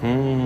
Hmm.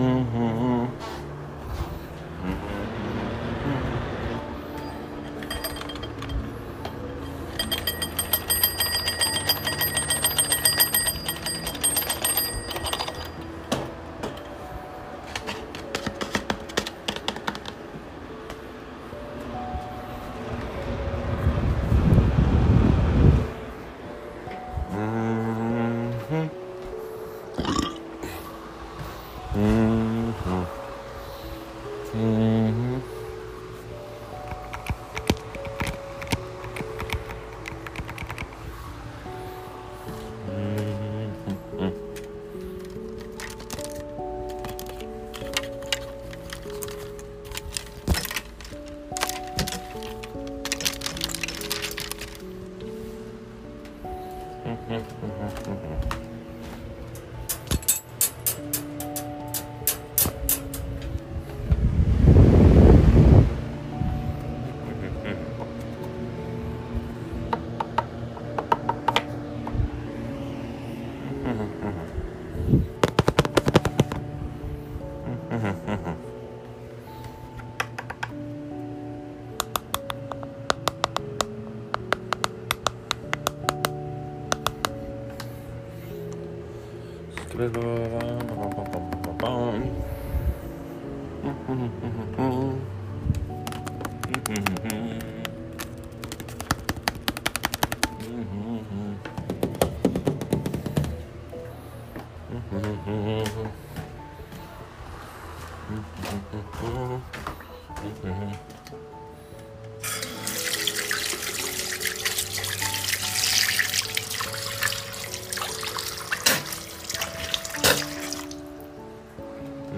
Mm-hmm.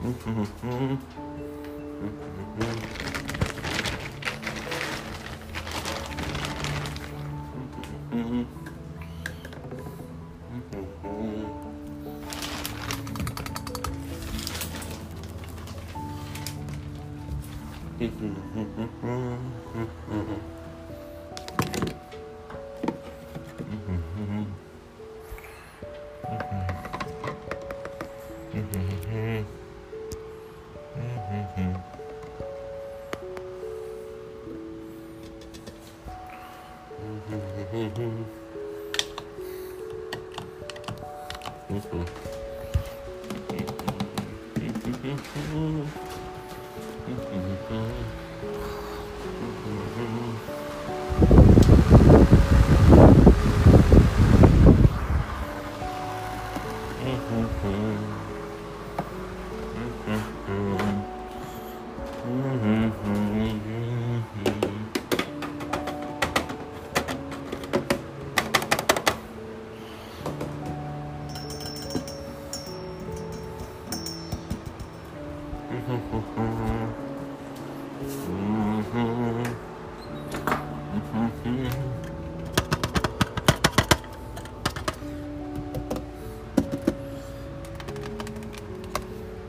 Mm-hmm. Mm-hmm.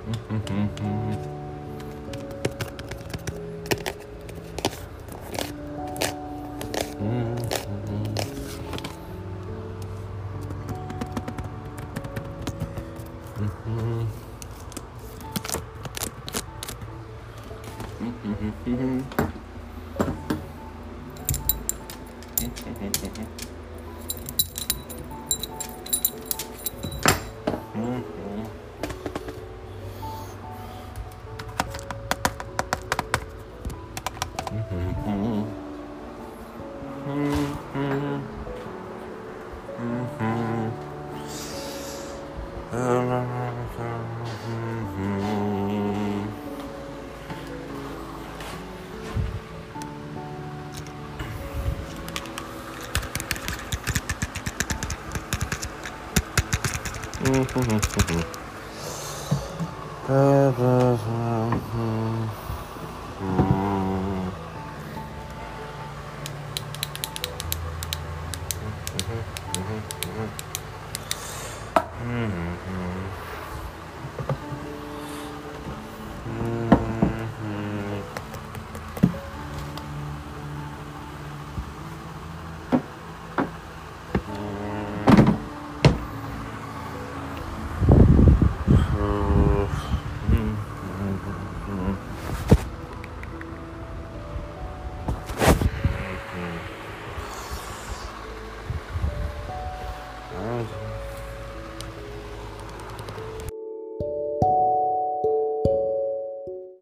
Alright. mm-hmm. mm-hmm.